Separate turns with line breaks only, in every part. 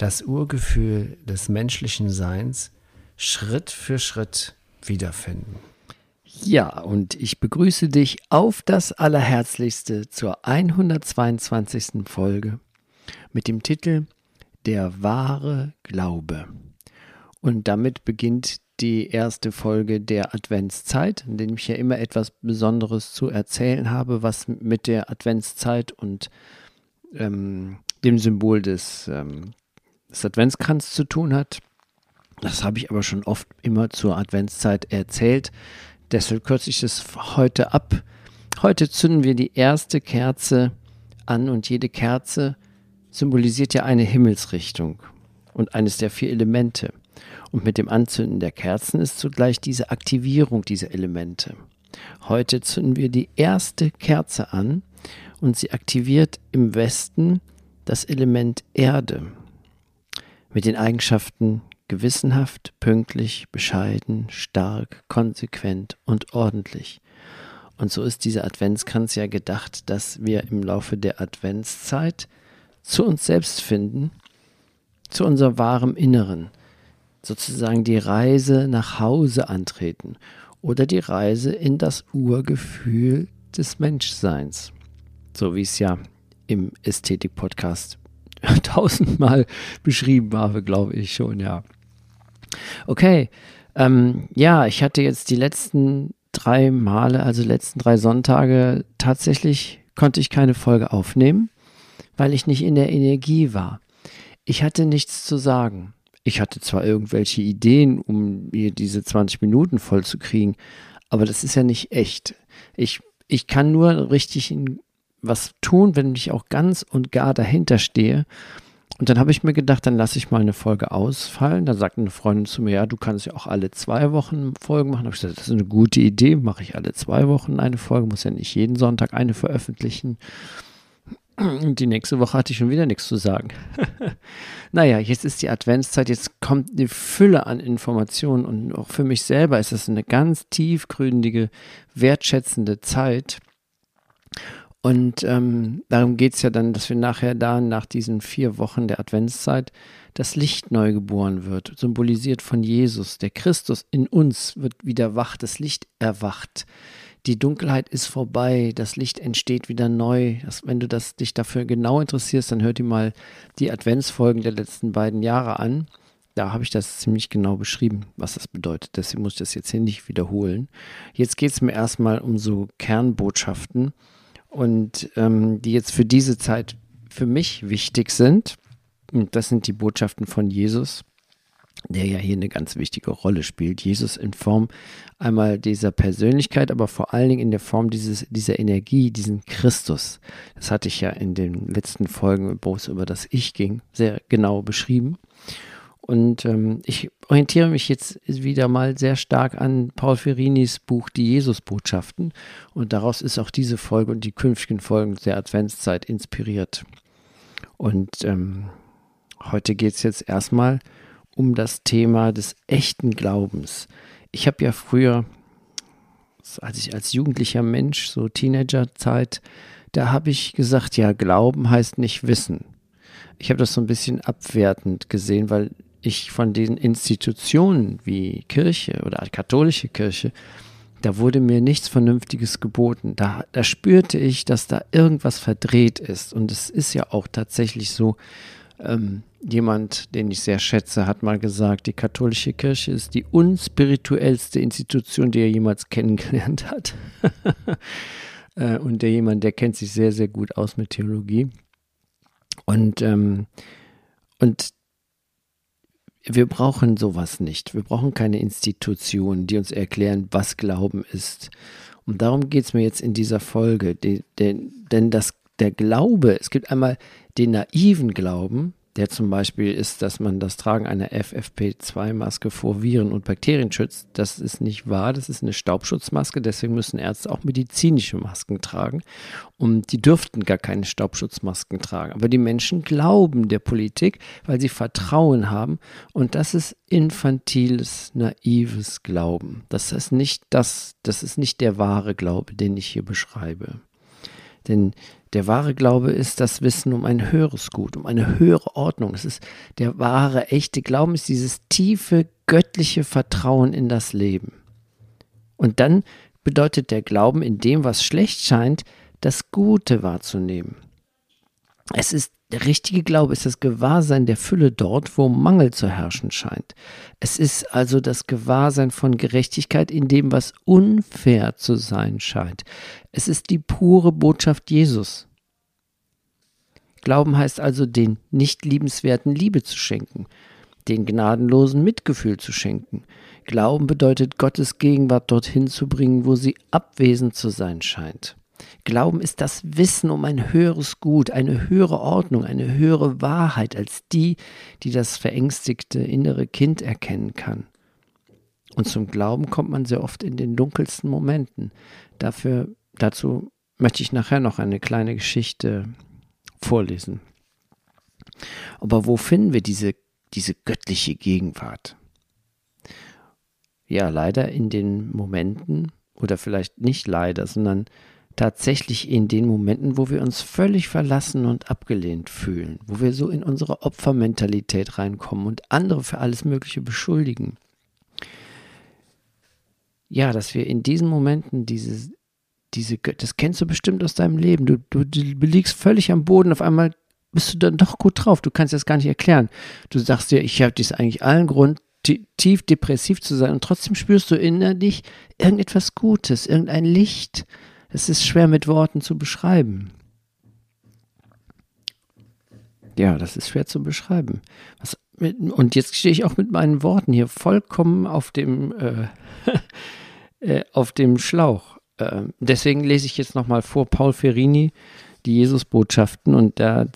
das Urgefühl des menschlichen Seins Schritt für Schritt wiederfinden.
Ja, und ich begrüße dich auf das Allerherzlichste zur 122. Folge mit dem Titel Der wahre Glaube. Und damit beginnt die erste Folge der Adventszeit, in der ich ja immer etwas Besonderes zu erzählen habe, was mit der Adventszeit und ähm, dem Symbol des, ähm, des Adventskranz zu tun hat. Das habe ich aber schon oft immer zur Adventszeit erzählt. Deshalb kürze ich es heute ab. Heute zünden wir die erste Kerze an und jede Kerze symbolisiert ja eine Himmelsrichtung und eines der vier Elemente. Und mit dem Anzünden der Kerzen ist zugleich diese Aktivierung dieser Elemente. Heute zünden wir die erste Kerze an und sie aktiviert im Westen das Element Erde mit den Eigenschaften gewissenhaft, pünktlich, bescheiden, stark, konsequent und ordentlich. Und so ist dieser Adventskranz ja gedacht, dass wir im Laufe der Adventszeit zu uns selbst finden, zu unserem wahren Inneren, sozusagen die Reise nach Hause antreten oder die Reise in das Urgefühl des Menschseins so wie es ja im Ästhetik-Podcast tausendmal beschrieben habe, glaube ich schon, ja. Okay, ähm, ja, ich hatte jetzt die letzten drei Male, also letzten drei Sonntage, tatsächlich konnte ich keine Folge aufnehmen, weil ich nicht in der Energie war. Ich hatte nichts zu sagen. Ich hatte zwar irgendwelche Ideen, um mir diese 20 Minuten voll zu kriegen, aber das ist ja nicht echt. Ich, ich kann nur richtig in was tun, wenn ich auch ganz und gar dahinter stehe. Und dann habe ich mir gedacht, dann lasse ich mal eine Folge ausfallen. Da sagte eine Freundin zu mir, ja, du kannst ja auch alle zwei Wochen Folgen machen. Da habe ich gesagt, das ist eine gute Idee, mache ich alle zwei Wochen eine Folge, muss ja nicht jeden Sonntag eine veröffentlichen. Und die nächste Woche hatte ich schon wieder nichts zu sagen. naja, jetzt ist die Adventszeit, jetzt kommt die Fülle an Informationen und auch für mich selber ist das eine ganz tiefgründige, wertschätzende Zeit. Und ähm, darum geht es ja dann, dass wir nachher da, nach diesen vier Wochen der Adventszeit, das Licht neu geboren wird, symbolisiert von Jesus. Der Christus in uns wird wieder wach, das Licht erwacht. Die Dunkelheit ist vorbei, das Licht entsteht wieder neu. Das, wenn du das, dich dafür genau interessierst, dann hör dir mal die Adventsfolgen der letzten beiden Jahre an. Da habe ich das ziemlich genau beschrieben, was das bedeutet. Deswegen muss ich das jetzt hier nicht wiederholen. Jetzt geht es mir erstmal um so Kernbotschaften und ähm, die jetzt für diese Zeit für mich wichtig sind. Und das sind die Botschaften von Jesus, der ja hier eine ganz wichtige Rolle spielt. Jesus in Form einmal dieser Persönlichkeit, aber vor allen Dingen in der Form dieses, dieser Energie, diesen Christus. Das hatte ich ja in den letzten Folgen, wo es über das Ich ging, sehr genau beschrieben. Und ähm, ich orientiere mich jetzt wieder mal sehr stark an Paul Ferinis Buch Die Jesusbotschaften. Und daraus ist auch diese Folge und die künftigen Folgen der Adventszeit inspiriert. Und ähm, heute geht es jetzt erstmal um das Thema des echten Glaubens. Ich habe ja früher, als ich als jugendlicher Mensch, so Teenagerzeit, da habe ich gesagt, ja, Glauben heißt nicht Wissen. Ich habe das so ein bisschen abwertend gesehen, weil ich von den Institutionen wie Kirche oder katholische Kirche, da wurde mir nichts Vernünftiges geboten. Da, da spürte ich, dass da irgendwas verdreht ist. Und es ist ja auch tatsächlich so, ähm, jemand, den ich sehr schätze, hat mal gesagt, die katholische Kirche ist die unspirituellste Institution, die er jemals kennengelernt hat. äh, und der jemand, der kennt sich sehr, sehr gut aus mit Theologie. Und, ähm, und wir brauchen sowas nicht. Wir brauchen keine Institutionen, die uns erklären, was Glauben ist. Und darum geht es mir jetzt in dieser Folge. Die, denn, denn das, der Glaube, es gibt einmal den naiven Glauben, der zum Beispiel ist, dass man das Tragen einer FFP2-Maske vor Viren und Bakterien schützt. Das ist nicht wahr, das ist eine Staubschutzmaske, deswegen müssen Ärzte auch medizinische Masken tragen. Und die dürften gar keine Staubschutzmasken tragen. Aber die Menschen glauben der Politik, weil sie Vertrauen haben. Und das ist infantiles, naives Glauben. Das ist nicht das, das ist nicht der wahre Glaube, den ich hier beschreibe. Denn der wahre Glaube ist das Wissen um ein höheres Gut, um eine höhere Ordnung. Es ist der wahre, echte Glauben, ist dieses tiefe, göttliche Vertrauen in das Leben. Und dann bedeutet der Glauben in dem, was schlecht scheint, das Gute wahrzunehmen. Es ist der richtige Glaube ist das Gewahrsein der Fülle dort, wo Mangel zu herrschen scheint. Es ist also das Gewahrsein von Gerechtigkeit in dem, was unfair zu sein scheint. Es ist die pure Botschaft Jesus. Glauben heißt also, den nicht liebenswerten Liebe zu schenken, den gnadenlosen Mitgefühl zu schenken. Glauben bedeutet, Gottes Gegenwart dorthin zu bringen, wo sie abwesend zu sein scheint. Glauben ist das Wissen um ein höheres Gut, eine höhere Ordnung, eine höhere Wahrheit als die, die das verängstigte innere Kind erkennen kann. Und zum Glauben kommt man sehr oft in den dunkelsten Momenten. Dafür, dazu möchte ich nachher noch eine kleine Geschichte vorlesen. Aber wo finden wir diese, diese göttliche Gegenwart? Ja, leider in den Momenten, oder vielleicht nicht leider, sondern tatsächlich in den Momenten, wo wir uns völlig verlassen und abgelehnt fühlen, wo wir so in unsere Opfermentalität reinkommen und andere für alles Mögliche beschuldigen. Ja, dass wir in diesen Momenten diese, diese, das kennst du bestimmt aus deinem Leben. Du, du, du liegst völlig am Boden, auf einmal bist du dann doch gut drauf. Du kannst das gar nicht erklären. Du sagst dir, ich habe dies eigentlich allen Grund, tief depressiv zu sein und trotzdem spürst du innerlich irgendetwas Gutes, irgendein Licht, es ist schwer mit Worten zu beschreiben. Ja, das ist schwer zu beschreiben. Was, und jetzt stehe ich auch mit meinen Worten hier vollkommen auf dem, äh, äh, auf dem Schlauch. Äh, deswegen lese ich jetzt nochmal vor Paul Ferrini, die Jesus-Botschaften, und da,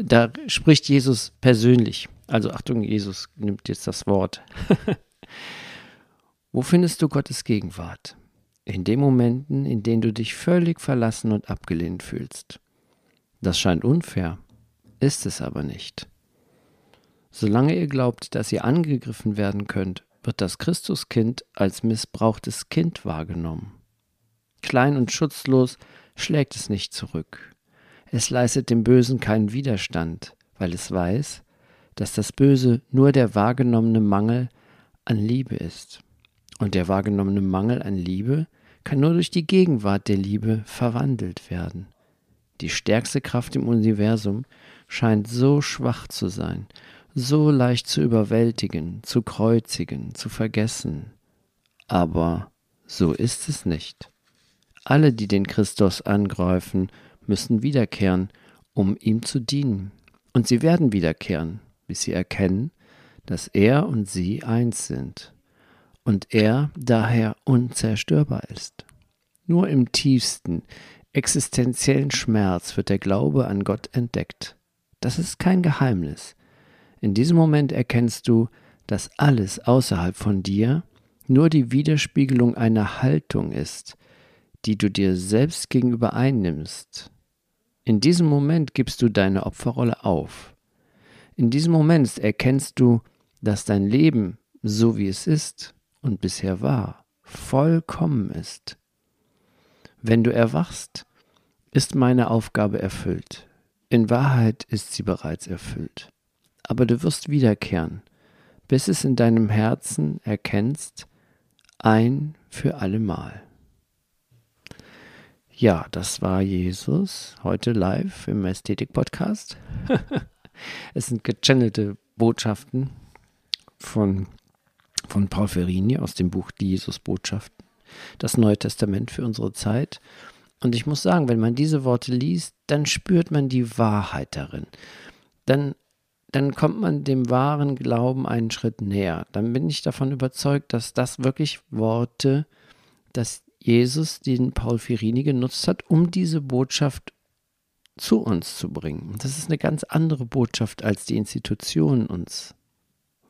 da spricht Jesus persönlich. Also Achtung, Jesus nimmt jetzt das Wort. Wo findest du Gottes Gegenwart? In den Momenten, in denen du dich völlig verlassen und abgelehnt fühlst. Das scheint unfair, ist es aber nicht. Solange ihr glaubt, dass ihr angegriffen werden könnt, wird das Christuskind als missbrauchtes Kind wahrgenommen. Klein und schutzlos schlägt es nicht zurück. Es leistet dem Bösen keinen Widerstand, weil es weiß, dass das Böse nur der wahrgenommene Mangel an Liebe ist. Und der wahrgenommene Mangel an Liebe kann nur durch die Gegenwart der Liebe verwandelt werden. Die stärkste Kraft im Universum scheint so schwach zu sein, so leicht zu überwältigen, zu kreuzigen, zu vergessen. Aber so ist es nicht. Alle, die den Christus angreifen, müssen wiederkehren, um ihm zu dienen. Und sie werden wiederkehren, bis sie erkennen, dass er und sie eins sind und er daher unzerstörbar ist. Nur im tiefsten, existenziellen Schmerz wird der Glaube an Gott entdeckt. Das ist kein Geheimnis. In diesem Moment erkennst du, dass alles außerhalb von dir nur die Widerspiegelung einer Haltung ist, die du dir selbst gegenüber einnimmst. In diesem Moment gibst du deine Opferrolle auf. In diesem Moment erkennst du, dass dein Leben, so wie es ist, und bisher war, vollkommen ist. Wenn du erwachst, ist meine Aufgabe erfüllt. In Wahrheit ist sie bereits erfüllt. Aber du wirst wiederkehren, bis es in deinem Herzen erkennst, ein für allemal. Ja, das war Jesus, heute live im Ästhetik-Podcast. es sind gechannelte Botschaften von von Paul Ferrini aus dem Buch Die Jesus-Botschaften, das Neue Testament für unsere Zeit. Und ich muss sagen, wenn man diese Worte liest, dann spürt man die Wahrheit darin. Dann, dann kommt man dem wahren Glauben einen Schritt näher. Dann bin ich davon überzeugt, dass das wirklich Worte, dass Jesus, den Paul Ferrini genutzt hat, um diese Botschaft zu uns zu bringen. Das ist eine ganz andere Botschaft, als die Institutionen uns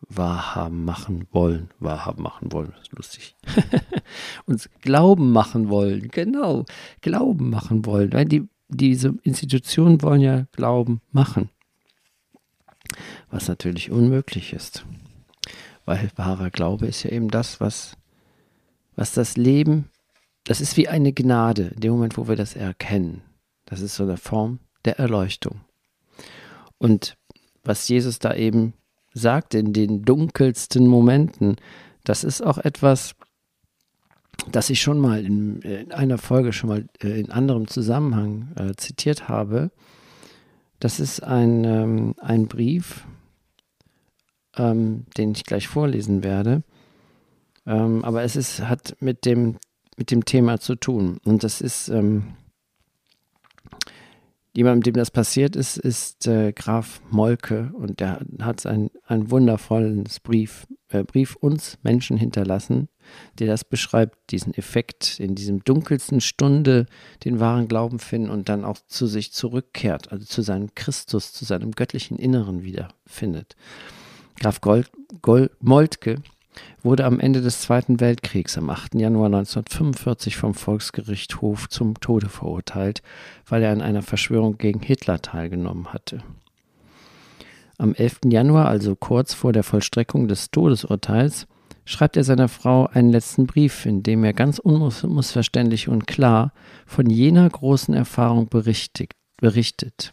wahrhaben machen wollen. Wahrhaben machen wollen, das ist lustig. uns Glauben machen wollen, genau, Glauben machen wollen. Weil die, diese Institutionen wollen ja Glauben machen. Was natürlich unmöglich ist. Weil wahrer Glaube ist ja eben das, was, was das Leben, das ist wie eine Gnade, in dem Moment, wo wir das erkennen. Das ist so eine Form der Erleuchtung. Und was Jesus da eben sagt in den dunkelsten Momenten, das ist auch etwas, das ich schon mal in, in einer Folge schon mal äh, in anderem Zusammenhang äh, zitiert habe. Das ist ein, ähm, ein Brief, ähm, den ich gleich vorlesen werde. Ähm, aber es ist, hat mit dem, mit dem Thema zu tun. Und das ist ähm, Jemand, dem das passiert ist, ist äh, Graf Molke und der hat ein, ein wundervolles Brief, äh, Brief uns Menschen hinterlassen, der das beschreibt, diesen Effekt in diesem dunkelsten Stunde den wahren Glauben finden und dann auch zu sich zurückkehrt, also zu seinem Christus, zu seinem göttlichen Inneren wiederfindet. Graf Gold, Gold, Moltke wurde am Ende des Zweiten Weltkriegs am 8. Januar 1945 vom Volksgerichtshof zum Tode verurteilt, weil er an einer Verschwörung gegen Hitler teilgenommen hatte. Am 11. Januar, also kurz vor der Vollstreckung des Todesurteils, schreibt er seiner Frau einen letzten Brief, in dem er ganz unmissverständlich und klar von jener großen Erfahrung berichtet, berichtet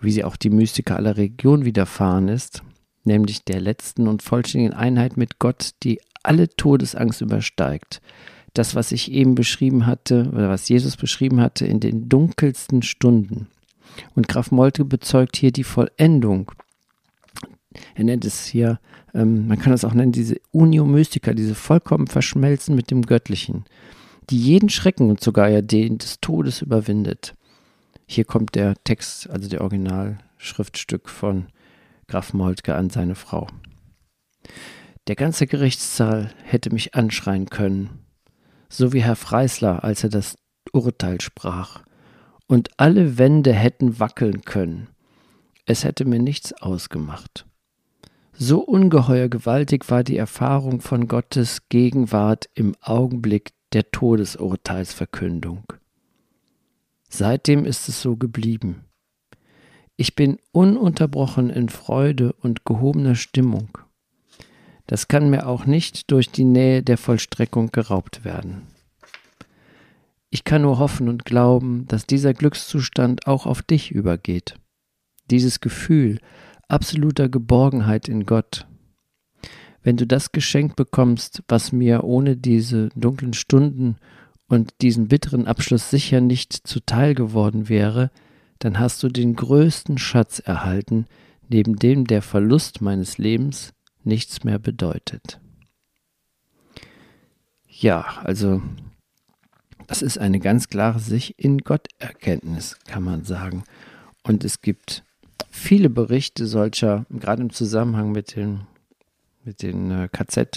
wie sie auch die Mystiker aller Region widerfahren ist, nämlich der letzten und vollständigen Einheit mit Gott, die alle Todesangst übersteigt. Das, was ich eben beschrieben hatte, oder was Jesus beschrieben hatte in den dunkelsten Stunden. Und Graf Molte bezeugt hier die Vollendung. Er nennt es hier, ähm, man kann das auch nennen, diese Unio Mystica, diese vollkommen Verschmelzen mit dem Göttlichen, die jeden Schrecken und sogar ja den des Todes überwindet. Hier kommt der Text, also der Originalschriftstück von Graf Moltke an seine Frau. Der ganze Gerichtssaal hätte mich anschreien können, so wie Herr Freisler, als er das Urteil sprach, und alle Wände hätten wackeln können. Es hätte mir nichts ausgemacht. So ungeheuer gewaltig war die Erfahrung von Gottes Gegenwart im Augenblick der Todesurteilsverkündung. Seitdem ist es so geblieben. Ich bin ununterbrochen in Freude und gehobener Stimmung. Das kann mir auch nicht durch die Nähe der Vollstreckung geraubt werden. Ich kann nur hoffen und glauben, dass dieser Glückszustand auch auf dich übergeht. Dieses Gefühl absoluter Geborgenheit in Gott. Wenn du das Geschenk bekommst, was mir ohne diese dunklen Stunden und diesen bitteren Abschluss sicher nicht zuteil geworden wäre, dann hast du den größten Schatz erhalten, neben dem der Verlust meines Lebens nichts mehr bedeutet. Ja, also das ist eine ganz klare sich in Gott Erkenntnis, kann man sagen. Und es gibt viele Berichte solcher, gerade im Zusammenhang mit den, mit den äh, KZ-Drama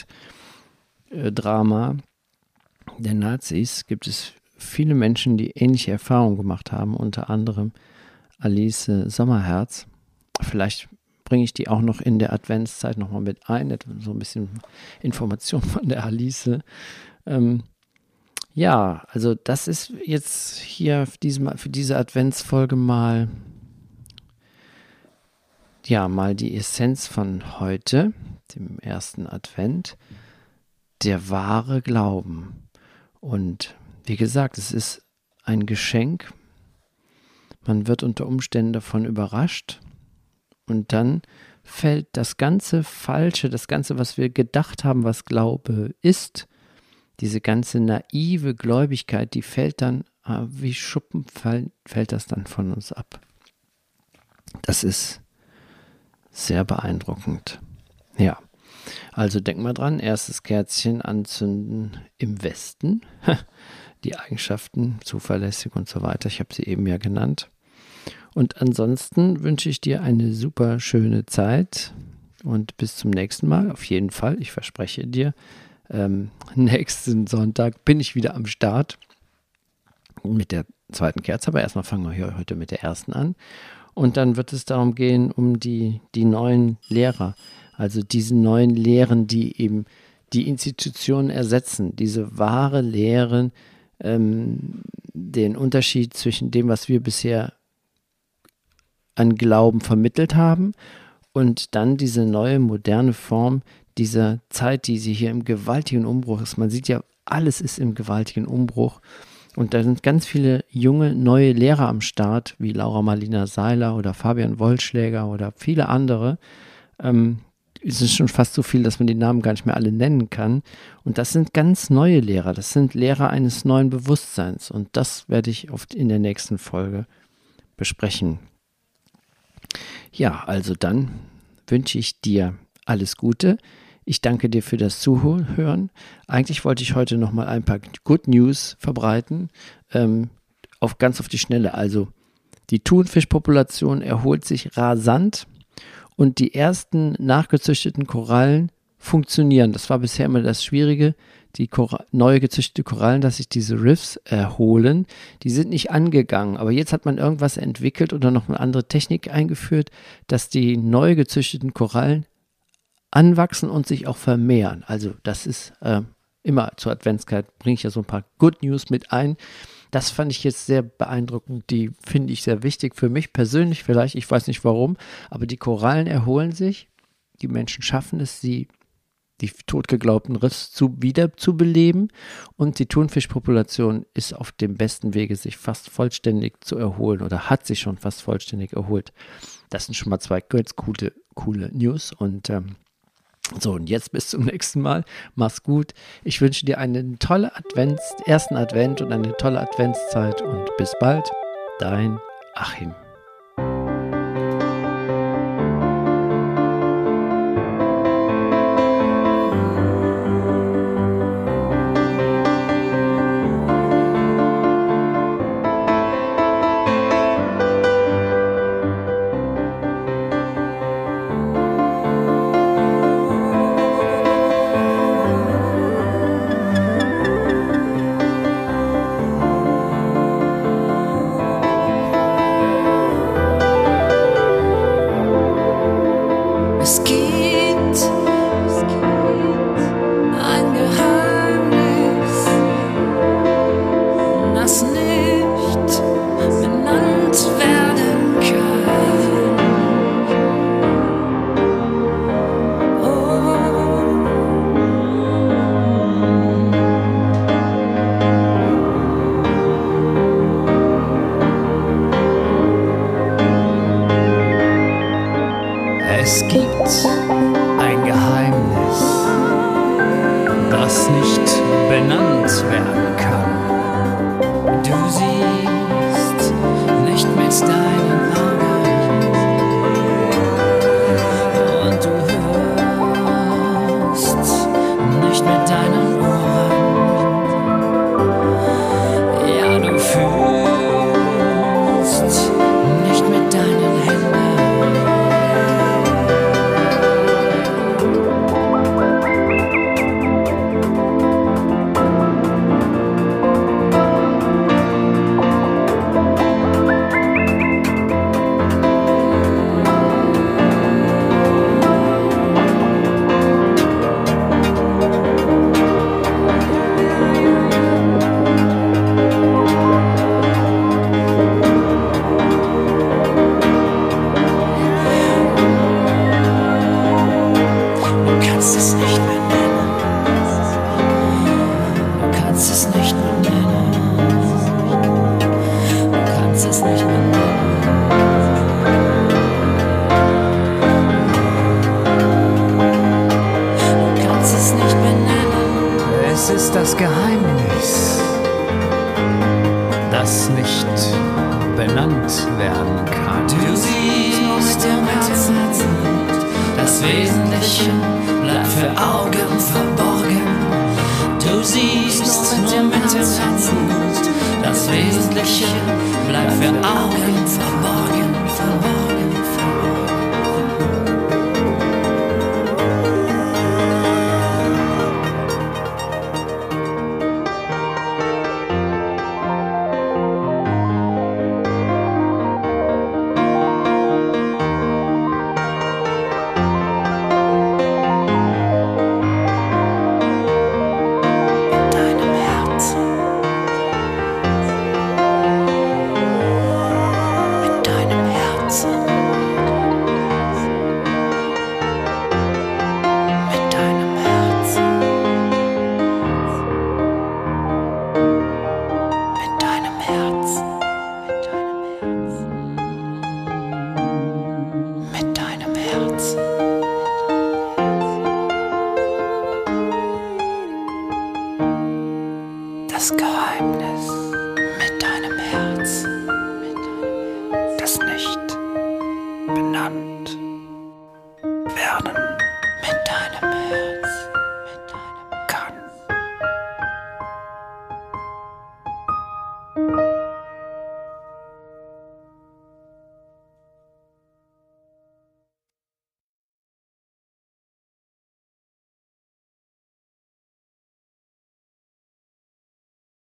der Nazis, gibt es viele Menschen, die ähnliche Erfahrungen gemacht haben, unter anderem Alice Sommerherz. Vielleicht bringe ich die auch noch in der Adventszeit nochmal mit ein, so ein bisschen Information von der Alice. Ähm, ja, also das ist jetzt hier für diese, für diese Adventsfolge mal, ja, mal die Essenz von heute, dem ersten Advent, der wahre Glauben. Und wie gesagt, es ist ein Geschenk, man wird unter Umständen davon überrascht und dann fällt das ganze Falsche, das ganze, was wir gedacht haben, was Glaube ist, diese ganze naive Gläubigkeit, die fällt dann ah, wie Schuppen, fällt, fällt das dann von uns ab. Das ist sehr beeindruckend. Ja, also denk mal dran, erstes Kerzchen anzünden im Westen. die Eigenschaften, zuverlässig und so weiter. Ich habe sie eben ja genannt. Und ansonsten wünsche ich dir eine super schöne Zeit und bis zum nächsten Mal. Auf jeden Fall, ich verspreche dir, ähm, nächsten Sonntag bin ich wieder am Start. mit der zweiten Kerze, aber erstmal fangen wir hier heute mit der ersten an. Und dann wird es darum gehen, um die, die neuen Lehrer, also diese neuen Lehren, die eben die Institutionen ersetzen, diese wahre Lehren, ähm, den Unterschied zwischen dem, was wir bisher an Glauben vermittelt haben und dann diese neue moderne Form dieser Zeit, die sie hier im gewaltigen Umbruch ist. Man sieht ja, alles ist im gewaltigen Umbruch. Und da sind ganz viele junge, neue Lehrer am Start, wie Laura Marlina Seiler oder Fabian Wollschläger oder viele andere. Ähm, es ist schon fast so viel, dass man die Namen gar nicht mehr alle nennen kann. Und das sind ganz neue Lehrer. Das sind Lehrer eines neuen Bewusstseins. Und das werde ich oft in der nächsten Folge besprechen. Ja, also dann wünsche ich dir alles Gute. Ich danke dir für das Zuhören. Eigentlich wollte ich heute noch mal ein paar Good News verbreiten, ähm, auf ganz auf die Schnelle. Also die Thunfischpopulation erholt sich rasant und die ersten nachgezüchteten Korallen funktionieren. Das war bisher immer das Schwierige. Die Kora neu gezüchtete Korallen, dass sich diese Riffs erholen, die sind nicht angegangen. Aber jetzt hat man irgendwas entwickelt oder noch eine andere Technik eingeführt, dass die neu gezüchteten Korallen anwachsen und sich auch vermehren. Also das ist äh, immer zur Adventszeit, bringe ich ja so ein paar Good News mit ein. Das fand ich jetzt sehr beeindruckend. Die finde ich sehr wichtig für mich persönlich vielleicht. Ich weiß nicht warum, aber die Korallen erholen sich. Die Menschen schaffen es, sie die totgeglaubten Riffs zu, wieder zu beleben und die Thunfischpopulation ist auf dem besten Wege, sich fast vollständig zu erholen oder hat sich schon fast vollständig erholt. Das sind schon mal zwei ganz coole, coole News und ähm, so, und jetzt bis zum nächsten Mal. Mach's gut. Ich wünsche dir einen tollen Advents, ersten Advent und eine tolle Adventszeit und bis bald. Dein Achim.
Es nicht mehr nennen. Du kannst es nicht mehr nennen. Es ist das Geheimnis, das nicht benannt werden kann. Du siehst im Herzen das Wesentliche bleibt für Augen verborgen. Mit